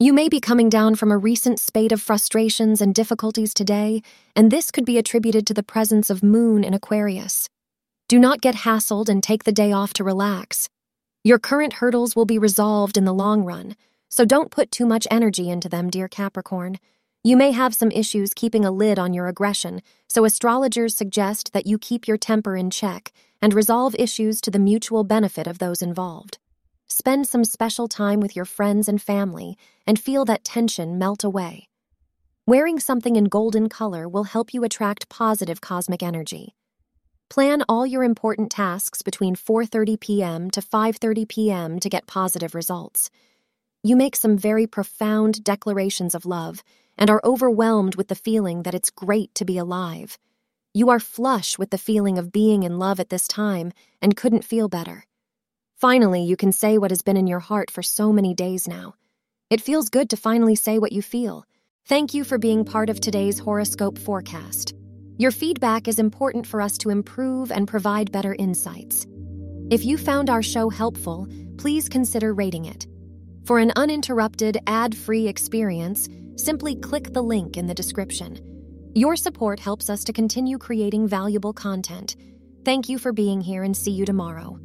You may be coming down from a recent spate of frustrations and difficulties today, and this could be attributed to the presence of Moon in Aquarius. Do not get hassled and take the day off to relax. Your current hurdles will be resolved in the long run, so don't put too much energy into them, dear Capricorn. You may have some issues keeping a lid on your aggression, so astrologers suggest that you keep your temper in check and resolve issues to the mutual benefit of those involved. Spend some special time with your friends and family and feel that tension melt away. Wearing something in golden color will help you attract positive cosmic energy. Plan all your important tasks between 4:30 p.m. to 5:30 p.m. to get positive results. You make some very profound declarations of love and are overwhelmed with the feeling that it's great to be alive. You are flush with the feeling of being in love at this time and couldn't feel better. Finally, you can say what has been in your heart for so many days now. It feels good to finally say what you feel. Thank you for being part of today's horoscope forecast. Your feedback is important for us to improve and provide better insights. If you found our show helpful, please consider rating it. For an uninterrupted, ad free experience, simply click the link in the description. Your support helps us to continue creating valuable content. Thank you for being here and see you tomorrow.